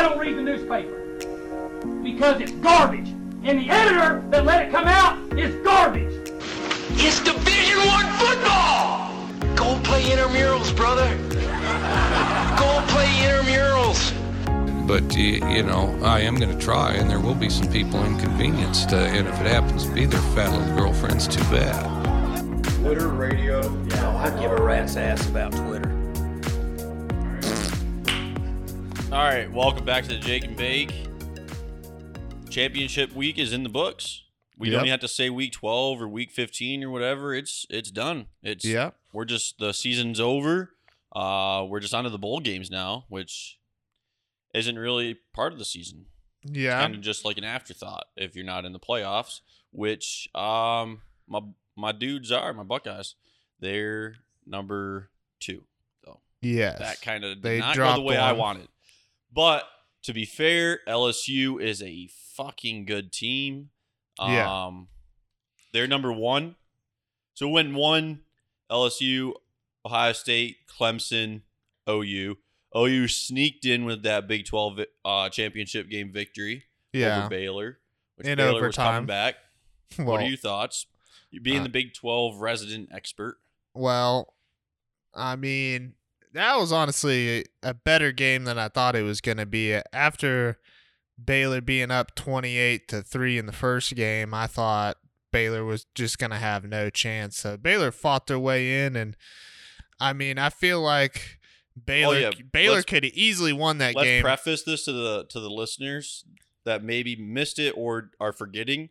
I don't read the newspaper. Because it's garbage. And the editor that let it come out is garbage. It's Division One football. Go play intramurals, brother. Go play intramurals. But you know, I am going to try, and there will be some people inconvenienced. Uh, and if it happens to be their fat little girlfriends, too bad. Twitter, radio. Yeah, I give a rat's ass about Twitter. All right, welcome back to the Jake and Bake. Championship week is in the books. We Yep. don't even have to say week 12 or week 15 or whatever. It's it's done. It's Yeah. We're just the season's over. Uh we're just onto the bowl games now, which isn't really part of the season. Yeah. Kind of just like an afterthought if you're not in the playoffs, which um my my dudes are, my Buckeyes. They're number 2. So yes. that kind of They did not go the way I one. wanted. But to be fair, LSU is a fucking good team. Um, Yeah. They're number one. So when one, LSU, Ohio State, Clemson, OU. OU sneaked in with that Big 12 uh, championship game victory yeah. over Baylor, which In Baylor was coming overtime. back. well, what are your thoughts? You being uh, the Big 12 resident expert. well, I mean, that was honestly a better game than I thought it was going to be. After Baylor being up 28 to 3 in the first game, I thought Baylor was just going to have no chance. So Baylor fought their way in and I mean, I feel like Baylor Oh, yeah. Baylor Let's- could have easily won that Let's game. preface this to the to the listeners that maybe missed it or are forgetting.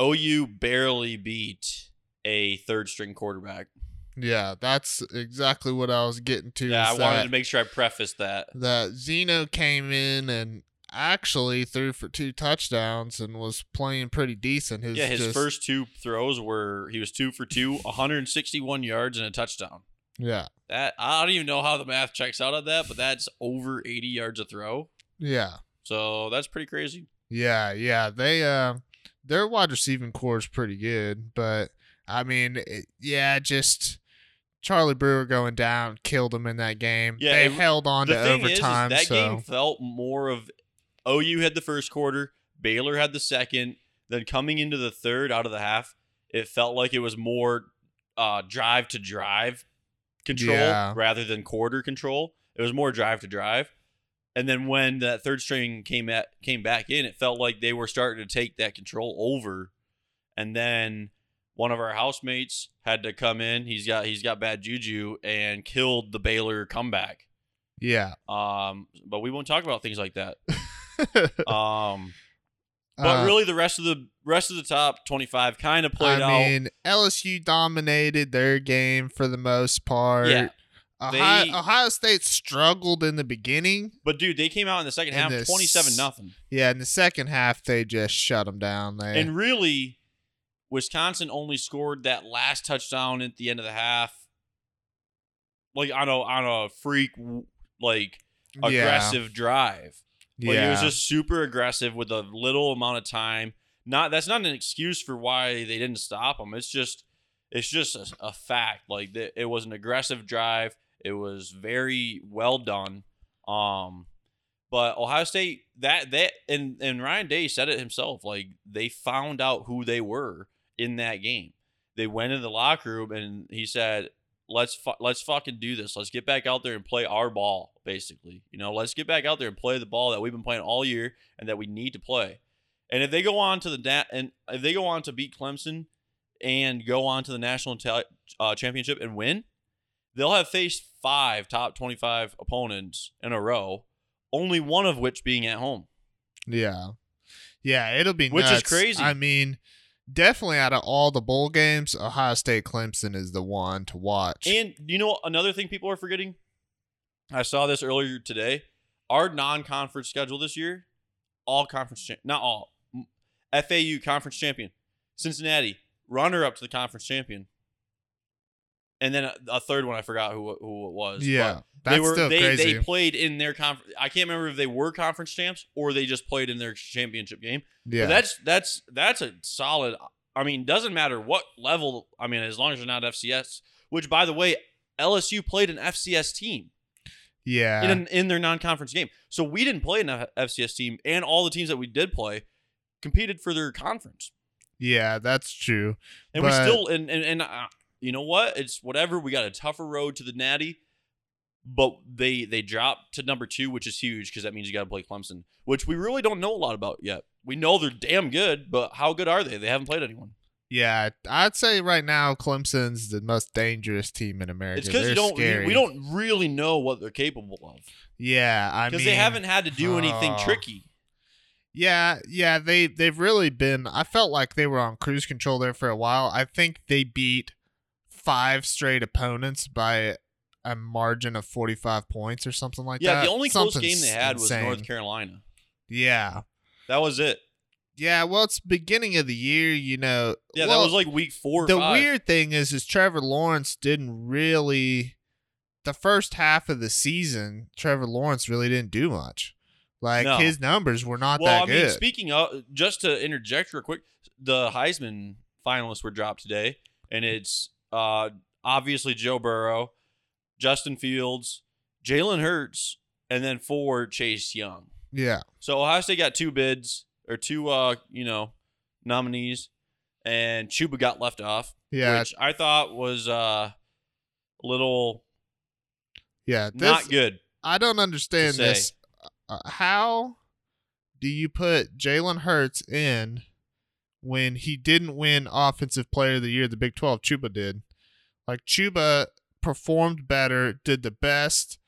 OU barely beat a third string quarterback. Yeah, that's exactly what I was getting to. Yeah, I is wanted that- to make sure I prefaced that. that Zeno came in and actually threw for two touchdowns and was playing pretty decent. His yeah, his just- first two throws were he was two for two, 161 yards and a touchdown. yeah, That I don't even know how the math checks out on that, but that's over 80 yards a throw. yeah, So that's pretty crazy. yeah, yeah. They uh, their wide receiving core is pretty good, but I mean, it, yeah, just. Charlie Brewer going down killed him in that game. Yeah, they it- held on the to thing is, is overtime. that so game felt more of OU had the first quarter, Baylor had the second. Then coming into the third out of the half, it felt like it was more uh, drive to drive control Yeah. rather than quarter control. It was more drive to drive. And then when that third string came at came back in, it felt like they were starting to take that control over. And then one of our housemates had to come in. He's got he's got bad juju and killed the Baylor comeback. yeah, Um, but we won't talk about things like that. Um, but Uh, really, the rest of the rest of the top twenty-five kind of played I out. mean, LSU dominated their game for the most part. Yeah, Ohio, they- Ohio State struggled in the beginning. but dude, they came out in the second In half twenty-seven nothing, Yeah, in the second half, they just shut them down. There. and really, Wisconsin only scored that last touchdown at the end of the half, like on a on a freak like yeah, aggressive drive. Like yeah, it was just super aggressive with a little amount of time. Not that's not an excuse for why they didn't stop them. It's just it's just a, a fact. Like the, it was an aggressive drive. It was very well done. Um, but Ohio State that that and and Ryan Day said it himself. Like they found out who they were in that game. They went in the locker room and he said, "Let's fu- let's fucking do this. Let's get back out there and play our ball." Basically, you know, let's get back out there and play the ball that we've been playing all year and that we need to play. And if they go on to the da- and if they go on to beat Clemson and go on to the national ta- uh, championship and win, they'll have faced five top twenty-five opponents in a row, only one of which being at home. yeah, yeah. It'll be Which is crazy. I mean, definitely out of all the bowl games, Ohio State Clemson is the one to watch. And you know another thing people are forgetting? I saw this earlier today. Our non-conference schedule this year, all conference not all. FAU conference champion. Cincinnati runner up to the conference champion. And then a, a third one I forgot who who it was. yeah, that's they were still they, crazy. they played in their conference. I can't remember if they were conference champs or they just played in their championship game. yeah, But that's that's that's a solid. I mean, doesn't matter what level. I mean, as long as you're not FCS. Which, by the way, LSU played an FCS team. Yeah. in an, in their non-conference game. So we didn't play an F- FCS team, and all the teams that we did play competed for their conference, yeah, that's true. and we still and and, and uh, you know what? It's whatever. We got a tougher road to the Natty, but they they dropped to number two, which is huge because that means you got to play Clemson, which we really don't know a lot about yet. We know they're damn good, but how good are they? They haven't played anyone. Yeah, I'd say right now Clemson's the most dangerous team in America. It's because you don't we- we don't really know what they're capable of Yeah, I mean because they haven't had to do anything oh. tricky. Yeah, yeah, they they've really been. I felt like they were on cruise control there for a while. I think they beat five straight opponents by a margin of forty five points or something like Yeah, that. Yeah, the only close game they had was. North Carolina. Yeah, That was it. yeah. Well, it's beginning of the year, you know. Yeah, well, that was like week four. The five. weird thing is, is Trevor Lawrence didn't really. The first half of the season, Trevor Lawrence really didn't do much. Like No. his numbers were not well, that I mean, good. speaking of, just to interject real quick, the Heisman finalists were dropped today, and it's uh, obviously Joe Burrow, Justin Fields, Jalen Hurts, and then four Chase Young. yeah, So Ohio State got two bids or two, uh, you know, nominees, and Chuba got left off, yeah, which I thought was uh, a little yeah. This, not good. I don't understand this. Uh, how do you put Jalen Hurts in when he didn't win Offensive Player of the Year? The Big Twelve, Chuba did. Like Chuba performed better, did the best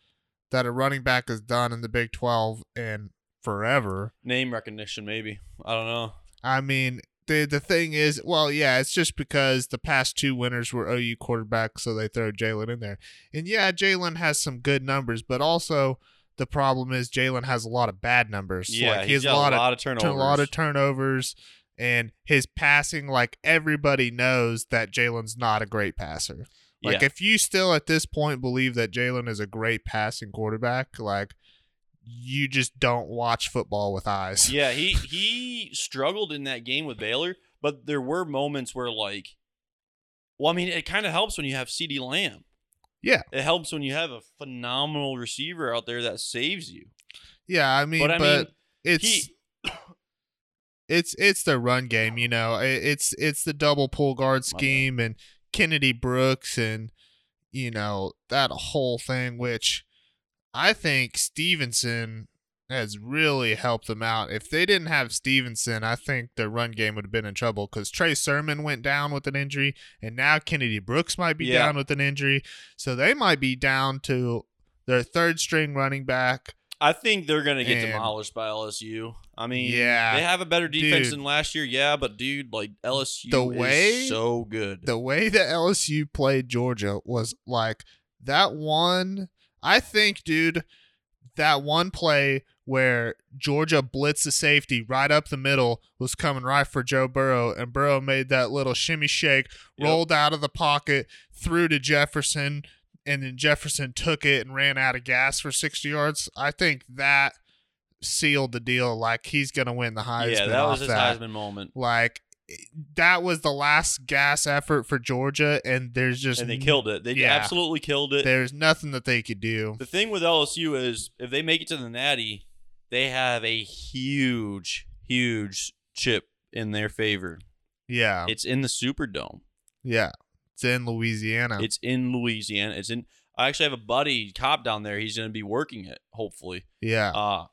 that a running back has done in the Big Twelve in forever. Name recognition, maybe. I don't know. I mean, the the thing is, well, yeah, it's just because the past two winners were OU quarterbacks, so they throw Jalen in there. And yeah, Jalen has some good numbers, but also the problem is Jalen has a lot of bad numbers. Yeah, like, he he's has got a lot, of of turnovers. a lot of turnovers, and his passing, like everybody knows that Jalen's not a great passer. Like yeah. if you still at this point believe that Jalen is a great passing quarterback, like you just don't watch football with eyes. yeah, he he struggled in that game with Baylor, but there were moments where like well, I mean, it kind of helps when you have CeeDee Lamb. Yeah. It helps when you have a phenomenal receiver out there that saves you. Yeah, I mean, But I but mean, it's he it's it's the run game, you know. It's it's the double pull guard scheme and Kennedy Brooks and you know that whole thing, which I think Stevenson has really helped them out. If they didn't have Stevenson, I think the run game would have been in trouble because Trey Sermon went down with an injury, and now Kennedy Brooks might be Yeah. down with an injury, so they might be down to their third string running back. I think they're gonna get And- demolished by LSU. I mean, Yeah, they have a better defense dude. than last year, yeah, but dude, like LSU The way- is so good. the way that LSU played Georgia was like that one. I think, dude, that one play where Georgia blitzed the safety right up the middle was coming right for Joe Burrow, and Burrow made that little shimmy shake, Yep. rolled out of the pocket, threw to Jefferson, and then Jefferson took it and ran out of gas for 60 yards. I think that sealed the deal. Like he's gonna win the Heisman. yeah, that was his that. Heisman moment. Like that was the last gas effort for Georgia, and there's just And they killed it. They yeah. absolutely killed it. There's nothing that they could do. The thing with LSU is if they make it to the Natty, they have a huge, huge chip in their favor. Yeah, It's in the Superdome. yeah. It's in Louisiana. It's in Louisiana. It's in. I actually have a buddy cop down there. He's going to be working it. Hopefully, yeah, uh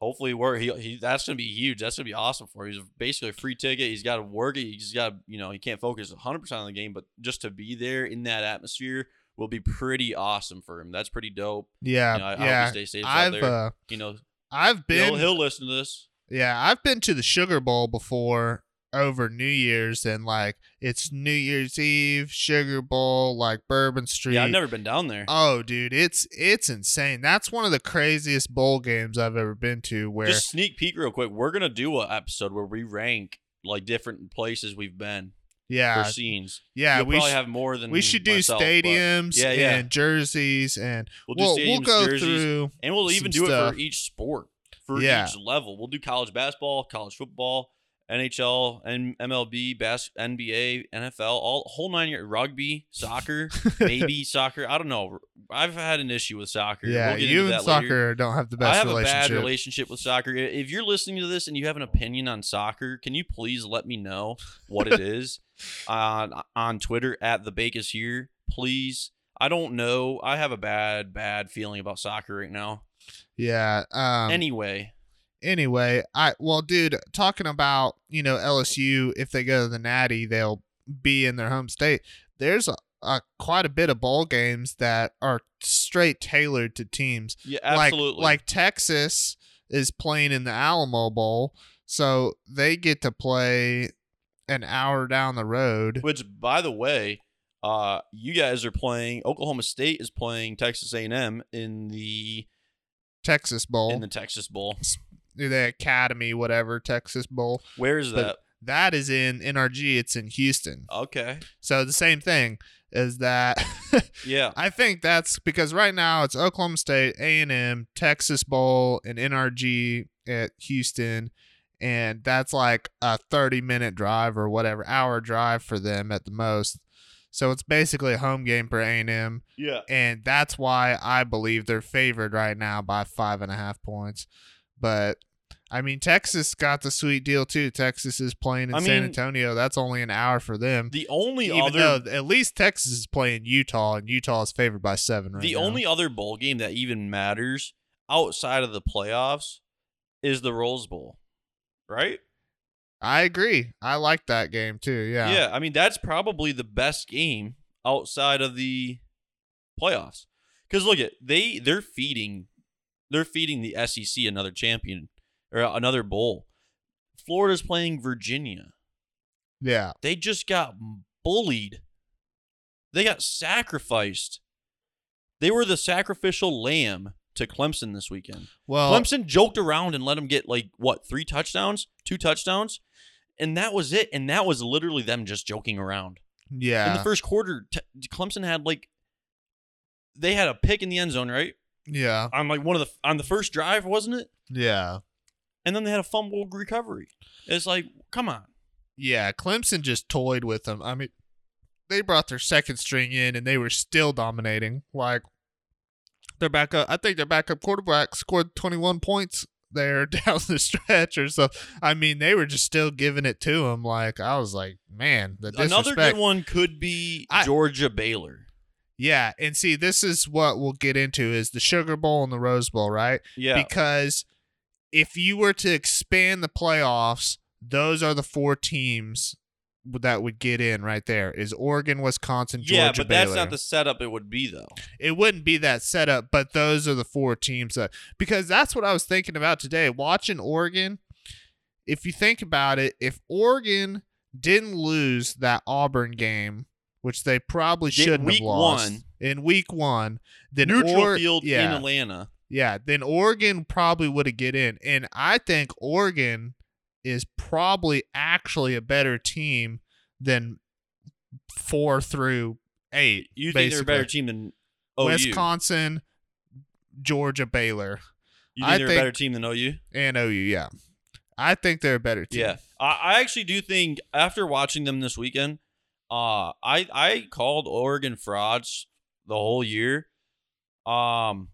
hopefully work. He, he that's going to be huge. That's going to be awesome for him. He's basically a free ticket. He's got to work it. He's got to you know he can't focus 100 percent on the game, but just to be there in that atmosphere will be pretty awesome for him. That's pretty dope. yeah, You know, I- I yeah. stays safe I've there. uh, You know, I've been he'll, he'll listen to this. yeah, I've been to the Sugar Bowl before over New Year's, and like it's New Year's Eve, Sugar Bowl, like Bourbon Street. Yeah, I've never been down there. Oh, dude, it's it's insane. That's one of the craziest bowl games I've ever been to. Where Just sneak peek real quick. We're gonna do an episode where we rank like different places we've been yeah, for scenes. yeah, You'll we probably sh- have more than we should do myself, stadiums Yeah, yeah. and jerseys and We'll we'll, stadiums, we'll go jerseys, through and we'll even do it for each sport, for Yeah. each level. We'll do college basketball, college football, NHL and MLB, bas- NBA, NFL, all whole nine year rugby, soccer, maybe soccer. I don't know. I've had an issue with soccer. Yeah, We'll you and that later. soccer don't have the best. I have a bad relationship with soccer. If you're listening to this and you have an opinion on soccer, can you please let me know what it is on on Twitter at the Bake is here, please. I don't know. I have a bad bad feeling about soccer right now. yeah. Um, anyway, anyway, I well, dude, talking about you know LSU, if they go to the Natty, they'll be in their home state. There's a, a quite a bit of bowl games that are straight tailored to teams. yeah, Like- absolutely. Like, Texas is playing in the Alamo Bowl, so they get to play an hour down the road. Which, by the way, uh, you guys are playing. Oklahoma State is playing Texas A&M in the Texas Bowl, in the Texas Bowl. The Academy, whatever Texas Bowl. Where is But- that? That is in NRG. It's in Houston. Okay. So the same thing is that Yeah. I think that's because right now it's Oklahoma State, A and M, Texas Bowl, and NRG at Houston, and that's like a thirty minute drive or whatever hour drive for them at the most. So it's basically a home game for A and M, Yeah. and that's why I believe they're favored right now by five and a half points. But I mean, Texas got the sweet deal too. Texas is playing in I San mean- Antonio. That's only an hour for them. The only Even other at least Texas is playing Utah, and Utah is favored by seven right the now. only other bowl game that even matters outside of the playoffs is the Rose Bowl. Right? I agree. I like that game too. Yeah. Yeah, I mean that's probably the best game outside of the playoffs. Cuz look at they they're feeding they're feeding the SEC another champion or another bowl. Florida's playing Virginia. Yeah. They just got bullied. They got sacrificed. They were the sacrificial lamb to Clemson this weekend. Well, Clemson joked around and let them get like what three touchdowns, two touchdowns, and that was it. And that was literally them just joking around. yeah. In the first quarter, t- Clemson had like they had a pick in the end zone, right? Yeah. On like one of the on the first drive, wasn't it? Yeah. And then they had a fumble recovery. It's like, come on. Yeah. Clemson just toyed with them. I mean, they brought their second string in, and they were still dominating. Like their backup, I think their backup quarterback scored 21 points there down the stretch or so. I mean, they were just still giving it to him. Like I was like, man, the Another good one could be I- Georgia Baylor. Yeah, and see, this is what we'll get into is the Sugar Bowl and the Rose Bowl, right? Yeah. Because if you were to expand the playoffs, those are the four teams that would get in right there. Is Oregon, Wisconsin, Georgia, yeah, but that's not the setup it would be though. It wouldn't be that setup, but those are the four teams that because that's what I was thinking about today. Watching Oregon, if you think about it, if Oregon didn't lose that Auburn game, which they probably shouldn't have lost one. in week one, then Neutral Or- field yeah, in Atlanta. yeah, then Oregon probably would have get in, and I think Oregon is probably actually a better team than four through eight. You think they're a better team than OU? Wisconsin, Georgia, Baylor, you think I they're think- a better team than OU? and OU. Yeah, I think they're a better team. Yeah, I, I actually do think after watching them this weekend, uh, I I called Oregon frauds the whole year. Um,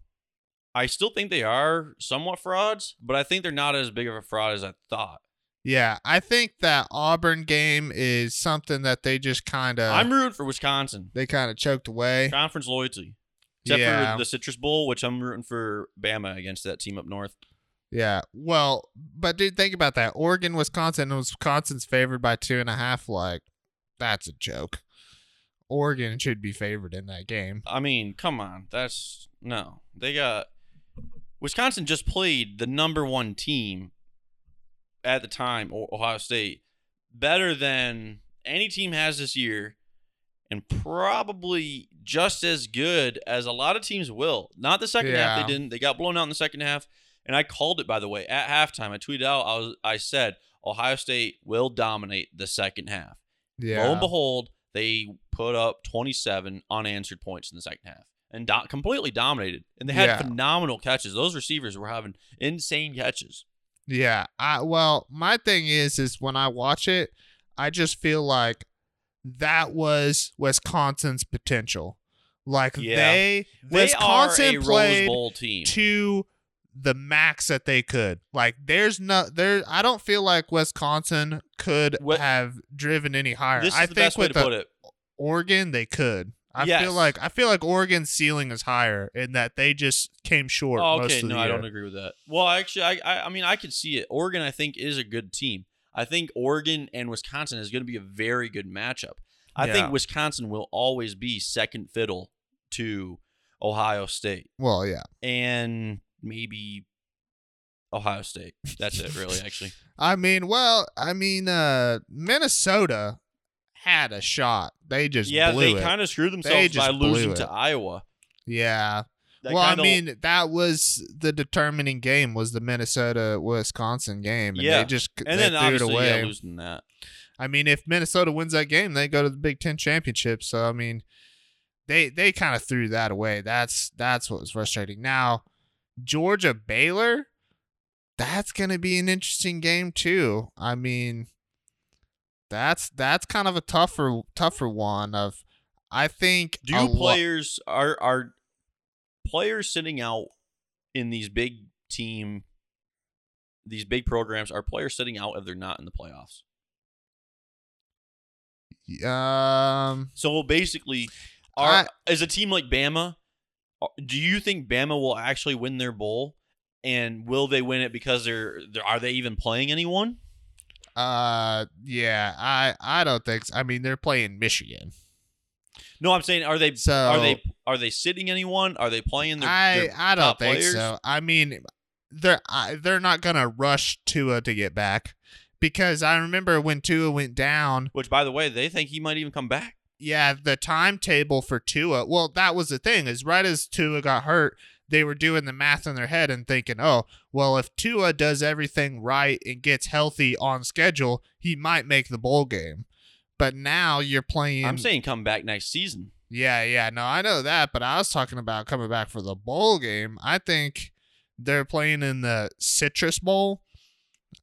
I still think they are somewhat frauds, but I think they're not as big of a fraud as I thought. yeah. I think that Auburn game is something that they just kind of I'm rooting for Wisconsin. they kind of choked away. Conference loyalty. Except Yeah. for the Citrus Bowl, which I'm rooting for Bama against that team up north. Yeah. Well, but dude, think about that. Oregon, Wisconsin, and Wisconsin's favored by two and a half. Like, that's a joke. Oregon should be favored in that game. I mean, come on. That's no. They got Wisconsin just played the number one team at the time, Ohio State, better than any team has this year, and probably just as good as a lot of teams will. Not the second half, they didn't. They got blown out in the second half, and I called it by the way at halftime. I tweeted out, I was, I said Ohio State will dominate the second half. Yeah. Lo and behold, they put up 27 unanswered points in the second half and do- completely dominated. And they had Yeah. phenomenal catches. Those receivers were having insane catches. Yeah. I well, my thing is is when I watch it, I just feel like that was Wisconsin's potential. Like Yeah. they They Wisconsin are a Rose played to the max that they could. Like there's no there I don't feel like Wisconsin could What- have driven any higher. This is I the think best way with to the put it. Oregon they could. I Yes. feel like I feel like Oregon's ceiling is higher in that they just came short Oh, okay, no, I don't agree with that. Well, actually, I, I, I mean, I could see it. Oregon, I think, is a good team. I think Oregon and Wisconsin is going to be a very good matchup. I Yeah. think Wisconsin will always be second fiddle to Ohio State Well, yeah. and maybe Ohio State. That's it, really. Actually, I mean, well, I mean, uh, Minnesota had a shot. They just yeah, they kind of screwed themselves by losing blew to. Iowa. yeah. That well, kinda- I mean, that was the determining game was the Minnesota Wisconsin game, and Yeah. they just and they then threw it away. yeah, losing that. I mean, if Minnesota wins that game, they go to the Big Ten championship. So I mean, they they kind of threw that away. That's that's what was frustrating. Now, Georgia Baylor, that's gonna be an interesting game too. I mean, that's that's kind of a tougher tougher one. Of I think Do a lo- players are are players sitting out in these big team these big programs are players sitting out if they're not in the playoffs. um So basically, are as a team like Bama, do you think Bama will actually win their bowl? And will they win it because they're, they're are they even playing anyone? uh yeah I I don't think so. I mean they're playing Michigan. No, I'm saying are they So are they are they sitting anyone? Are they playing their, I their I don't think players? so. I mean, they're I, they're not gonna rush Tua to get back because I remember when Tua went down. Which, by the way, they think he might even come back. Yeah, the timetable for Tua. Well, that was the thing. Is right as Tua got hurt, they were doing the math in their head and thinking, oh, well, if Tua does everything right and gets healthy on schedule, he might make the bowl game. But now you're playing. I'm saying come back next season. Yeah, yeah, no, I know that, but I was talking about coming back for the bowl game. I think they're playing in the Citrus Bowl.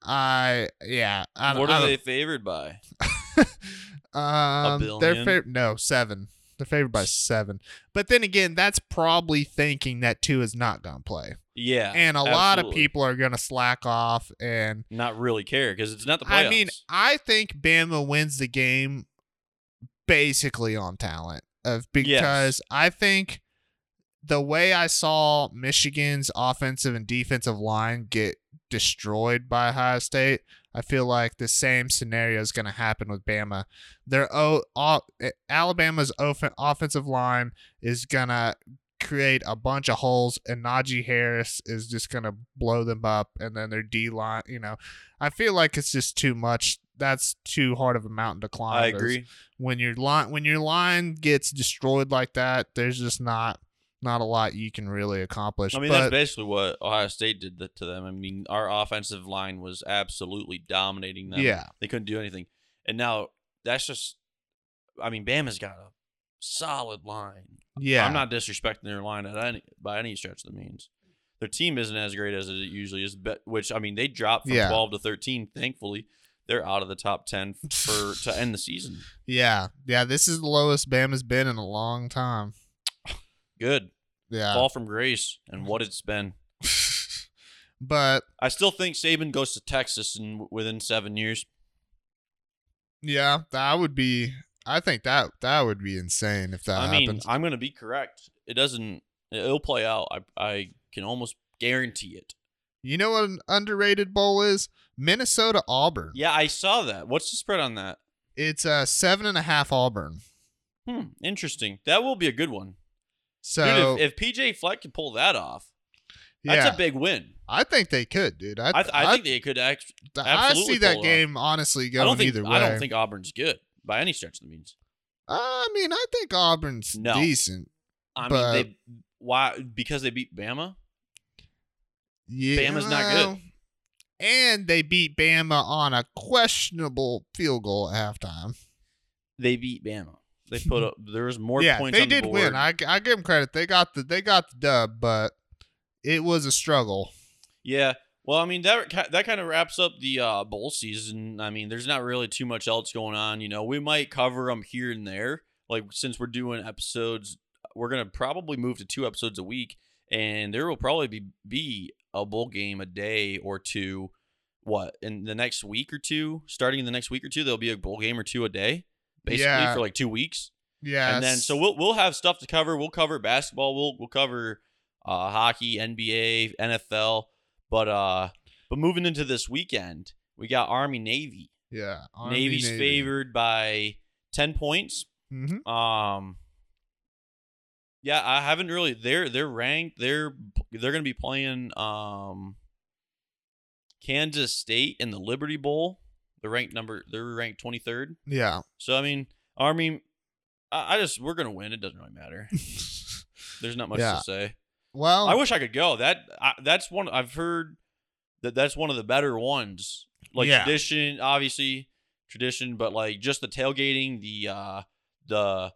I yeah, I don't. what I are don't- they favored by? um, they're fav- no seven. They're favored by seven. But then again, that's probably thinking that Tua is not gonna play, Yeah, and a lot of people are gonna slack off. And not really care because it's not the playoffs. I mean, I think Bama wins the game basically on talent of because I think the way I saw Michigan's offensive and defensive line get destroyed by Ohio State, I feel like the same scenario is going to happen with Bama. Their o- o- eh, Alabama's off- offensive line is going to create a bunch of holes and Najee Harris is just going to blow them up and then their D line, you know. I feel like it's just too much. That's too hard of a mountain to climb. I agree. when your line when your line gets destroyed like that, there's just not not a lot you can really accomplish. I mean, but that's basically what Ohio State did to them. I mean, our offensive line was absolutely dominating them. yeah, they couldn't do anything, and now that's just. I mean, Bama's got a solid line. yeah, I'm not disrespecting their line at any by any stretch of the means. Their team isn't as great as it usually is, but which I mean, they dropped from Yeah. 12 to 13. Thankfully, they're out of the top 10 for to end the season. yeah, yeah. This is the lowest Bama's been in a long time. Good Yeah, fall from grace, and what it's been. but I still think Saban goes to Texas in within seven years. yeah, that would be. I think that that would be insane if that I mean, happens. I'm gonna be correct. It doesn't. It'll play out. I I can almost guarantee it. you know what an underrated bowl is? Minnesota Auburn. Yeah, I saw that. What's the spread on that? It's a uh, seven and a half Auburn. Hmm, interesting. That will be a good one. So Dude, if, if PJ Fleck can pull that off, yeah, that's a big win. I think they could, dude. I I, th- I, think they could actually. I see that it off. game honestly I going don't think. either way. I don't think Auburn's good by any stretch of the means. I mean, I think Auburn's No. decent. I But- mean, they why because they beat Bama. Yeah, Bama's not good. And they beat Bama on a questionable field goal at halftime. They beat Bama. They put up. There was more yeah, points. they the did board. win. I, I give them credit. They got the they got the dub, but it was a struggle. Yeah. Well, I mean that that kind of wraps up the uh, bowl season. I mean, there's not really too much else going on. You know, we might cover them here and there. Like since we're doing episodes, we're gonna probably move to two episodes a week, and there will probably be be a bowl game a day or two. What in the next week or two? Starting in the next week or two, there'll be a bowl game or two a day, basically Yeah. for like two weeks. Yeah. And then so we'll we'll have stuff to cover. We'll cover basketball. We'll we'll cover uh, hockey, NBA, NFL. But uh, but moving into this weekend, we got Army Navy. yeah. Army, Navy's Navy. favored by ten points. Mhm. Um. Yeah, I haven't really. They're they're ranked. They're they're gonna be playing um. Kansas State in the Liberty Bowl. They're ranked number. They're ranked twenty third. Yeah. So I mean, Army. I, I just we're gonna win. It doesn't really matter. There's not much Yeah. to say. Well, I wish I could go. That I, that's one I've heard that that's one of the better ones. Like Yeah. tradition, obviously tradition, but like just the tailgating, the uh the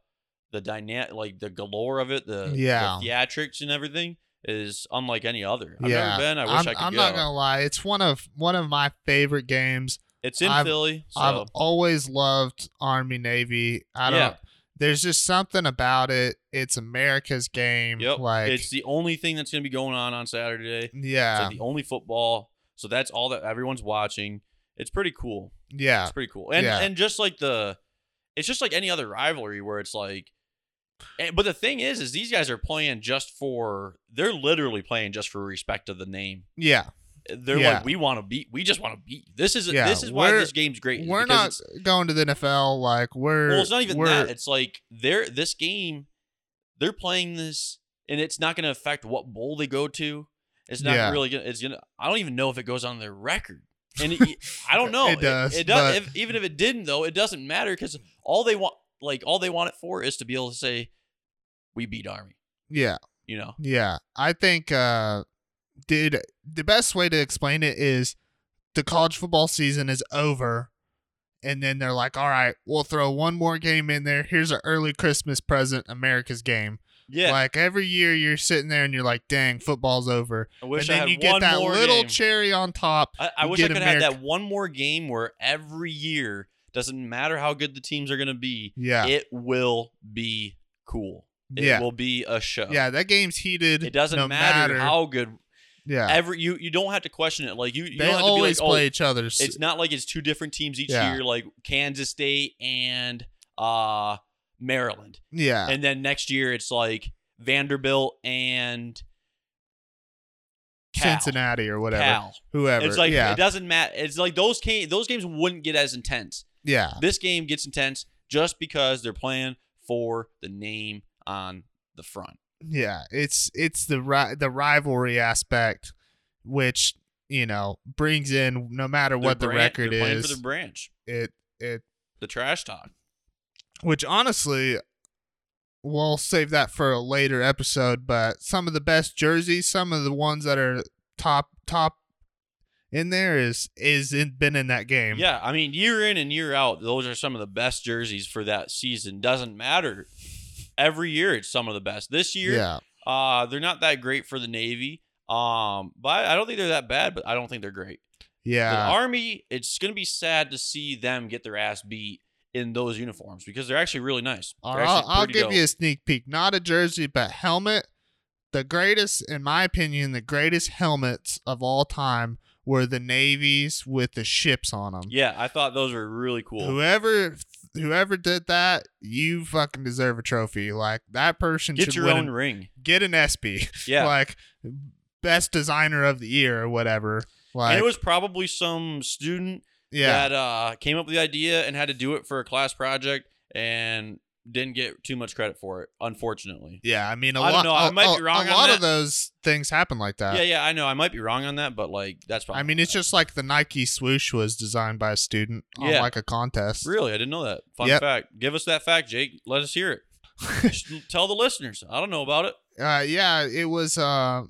the dynamic, like the galore of it, the, yeah the theatrics and everything is unlike any other. I've yeah. never been. I wish am I could I'm go. not gonna lie. It's one of one of my favorite games. It's in I've- Philly, so I've always loved Army Navy. I don't. Yeah. There's just something about it. It's America's game. yep. Like it's the only thing that's gonna be going on on Saturday. Yeah, like the only football, so that's all that everyone's watching. It's pretty cool. yeah, It's pretty cool. And Yeah. and just like the it's just like any other rivalry where it's like and, but the thing is is these guys are playing just for they're literally playing just for respect of the name. yeah. They're Yeah. like we want to beat we just want to beat. This is Yeah, this is why this game's great. We're not going to the NFL. Like we're. well, it's not even that. It's like they're this game they're playing this and it's not going to affect what bowl they go to. It's not Yeah. really going to it's to I don't even know if it goes on their record. And it, I don't know. It does, It, does. but- If, even if it didn't, though, it doesn't matter because all they want, like, all they want it for is to be able to say, "We beat Army." Yeah, You know. yeah. I think, uh, dude, the best way to explain it is the college football season is over, and then they're like, "All right, we'll throw one more game in there. Here's an early Christmas present, America's game." Yeah. Like every year, you're sitting there and you're like, "Dang, football's over." I wish and I then had you get one that more little game. cherry on top. I, I wish I could have America- that one more game where every year doesn't matter how good the teams are going to be. Yeah, It will be cool. It Yeah. will be a show. yeah. That game's heated. It doesn't no matter, how good. Yeah, Every you you don't have to question it. Like you, you they don't have to be like, always oh, play each other's. it's not like it's two different teams each Yeah. year, like Kansas State and uh Maryland. yeah, and then next year it's like Vanderbilt and Cal. Cincinnati or whatever, Cal. whoever. It's like yeah, it doesn't matter. It's like those game, those games wouldn't get as intense. yeah, This game gets intense just because they're playing for the name on the front. Yeah. It's it's the ri- the rivalry aspect, which you know brings in no matter Their what the record they're playing is. for the branch, it it the trash talk. which honestly we'll save that for a later episode but some of the best jerseys some of the ones that are top top in there is is in, been in that game Yeah, I mean, year in and year out, those are some of the best jerseys for that season. Doesn't matter. Every year, it's some of the best. This year, yeah Uh, they're not that great for the Navy. Um, but I don't think they're that bad. But I don't think they're great. Yeah. The Army, it's gonna be sad to see them get their ass beat in those uniforms because they're actually really nice. They're I'll, I'll give dope. you a sneak peek not a jersey but helmet the greatest in my opinion the greatest helmets of all time were the navies with the ships on them Yeah, I thought those were really cool. whoever whoever did that you fucking deserve a trophy like that person Get should your own an- ring. get an SB. Yeah. like best designer of the year or whatever. Like and it was probably some student yeah, that uh, came up with the idea and had to do it for a class project and didn't get too much credit for it, unfortunately. yeah. I mean, a I lot. know, I a- might a- be wrong A on lot of those things happen like that. yeah, yeah, I know. I might be wrong on that, but like that's probably. I mean, it's just like the Nike swoosh was designed by a student on Yeah. like a contest. really. I didn't know that. Fun Yep. fact. Give us that fact, Jake. Let us hear it. Tell the listeners. I don't know about it. Uh, yeah, it was. Uh,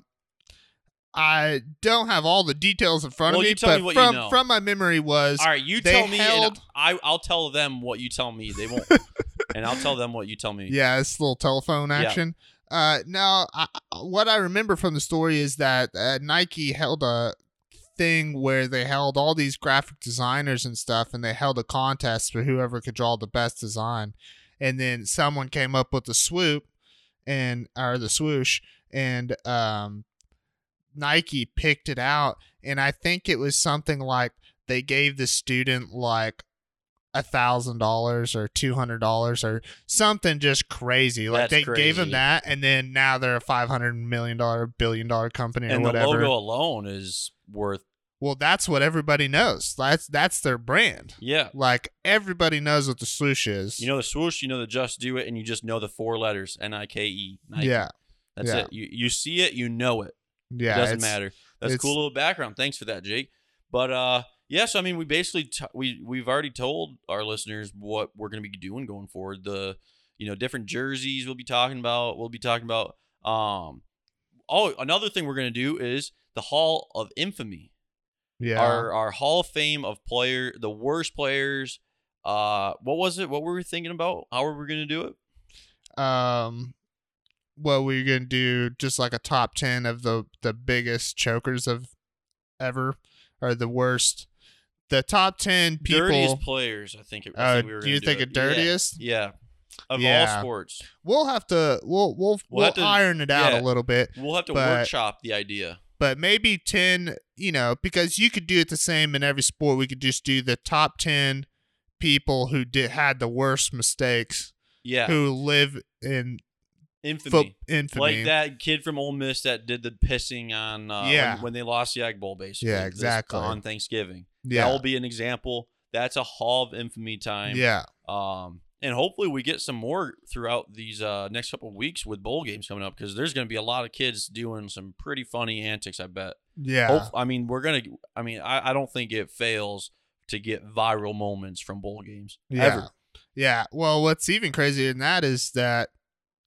I don't have all the details in front Well, of me, but me what you from know. from my memory was All right, you they tell me, held- I, I'll tell them what you tell me. They won't, and I'll tell them what you tell me. Yeah, this little telephone Yeah. action. Uh, now, I- what I remember from the story is that uh, Nike held a thing where they held all these graphic designers and stuff, and they held a contest for whoever could draw the best design. And then someone came up with the swoop, and or the swoosh, and um, Nike picked it out, and I think it was something like they gave the student like a thousand dollars or two hundred dollars or something just crazy. Like That's they gave him that, and then now they're a five hundred million dollar, billion dollar company or and the whatever. logo alone is worth Well, that's what everybody knows. That's that's their brand. yeah. Like everybody knows what the swoosh is. You know the swoosh, you know the just do it, and you just know the four letters N I K E. Yeah, that's yeah. it. You you see it, you know it. yeah. it doesn't matter. That's a cool little background. Thanks for that, Jake. But uh, yeah. So I mean, we basically t- we we've already told our listeners what we're gonna be doing going forward. The you know different jerseys we'll be talking about. We'll be talking about um. Oh, another thing we're gonna do is the Hall of Infamy. Yeah, Our our Hall of Fame of player, the worst players. Uh, what was it? What were we thinking about? How were we gonna do it? um, what we're gonna do? Just like a top ten of the the biggest chokers of ever, or the worst. The top ten people. Dirtiest players, I think. It, I Uh, we do you think it. it dirtiest? Yeah. yeah. Of Yeah. all sports. We'll have to. We'll we'll we'll, have to- iron it out yeah. a little bit. We'll have to But- workshop the idea. but maybe 10 you know because you could do it the same in every sport we could just do the top 10 people who did had the worst mistakes Yeah. who live in Infamy. infamy Like that kid from Ole Miss that did the pissing on uh, Yeah. when, when they lost the Egg Bowl, basically. Yeah, this- exactly. on Thanksgiving. Yeah That will be an example. That's a Hall of Infamy time. yeah Um, and hopefully we get some more throughout these uh, next couple of weeks with bowl games coming up because there's going to be a lot of kids doing some pretty funny antics. I bet. yeah Hope, I mean, we're gonna. I mean, I, I don't think it fails to get viral moments from bowl games. yeah Ever. yeah well what's even crazier than that is that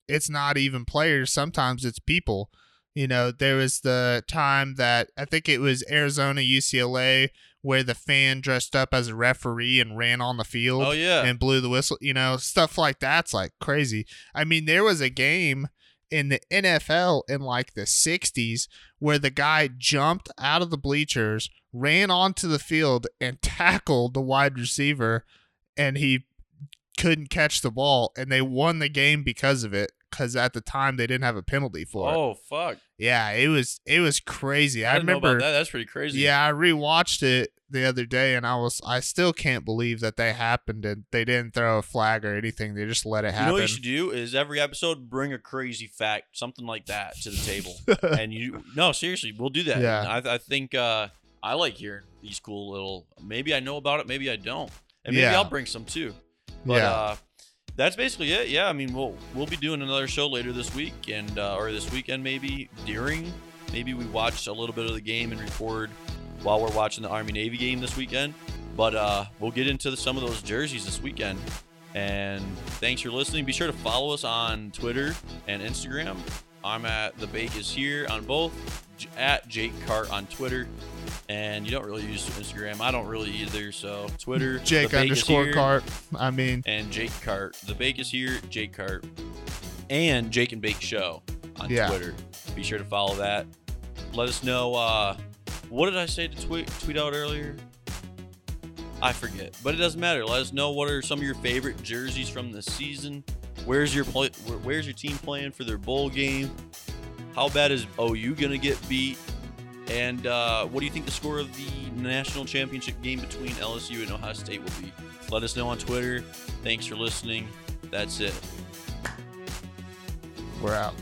it's not even players sometimes it's people you know there was the time that i think it was arizona ucla where the fan dressed up as a referee and ran on the field Oh yeah. and blew the whistle. You know, stuff like that's like crazy. I mean, there was a game in the NFL in like the 60s where the guy jumped out of the bleachers, ran onto the field, and tackled the wide receiver, and he couldn't catch the ball, and they won the game because of it. Because at the time they didn't have a penalty for it. oh fuck! Yeah, it was it was crazy. I, I, remember. that. That's pretty crazy. Yeah, I rewatched it the other day and I was I still can't believe that they happened and they didn't throw a flag or anything. They just let it happen. You know what you should do is every episode bring a crazy fact, something like that, to the table, and you. No, seriously, we'll do that. Yeah. I, I think uh, I like hearing these cool little. Maybe I know about it, maybe I don't, and maybe Yeah. I'll bring some too. But Yeah. uh, that's basically it. Yeah, I mean, we'll we'll be doing another show later this week and uh, or this weekend maybe during. Maybe we watch a little bit of the game and record while we're watching the Army Navy game this weekend. But uh, we'll get into the, some of those jerseys this weekend. And thanks for listening. Be sure to follow us on Twitter and Instagram. I'm at the Bake is here on both, at Jake Cart on Twitter. And you don't really use Instagram. I don't really either. So Twitter, Jake The Bake is underscore cart. I mean, and Jake Cart. The Bake is here, Jake Cart, and Jake and Bake Show on Yeah. Twitter. Be sure to follow that. Let us know. Uh, what did I say to tweet tweet out earlier? I forget, but it doesn't matter. Let us know what are some of your favorite jerseys from the season. Where's your play, where- Where's your team playing for their bowl game? How bad is OU gonna get beat? And uh, what do you think the score of the national championship game between LSU and Ohio State will be? Let us know on Twitter. Thanks for listening. That's it. we're out.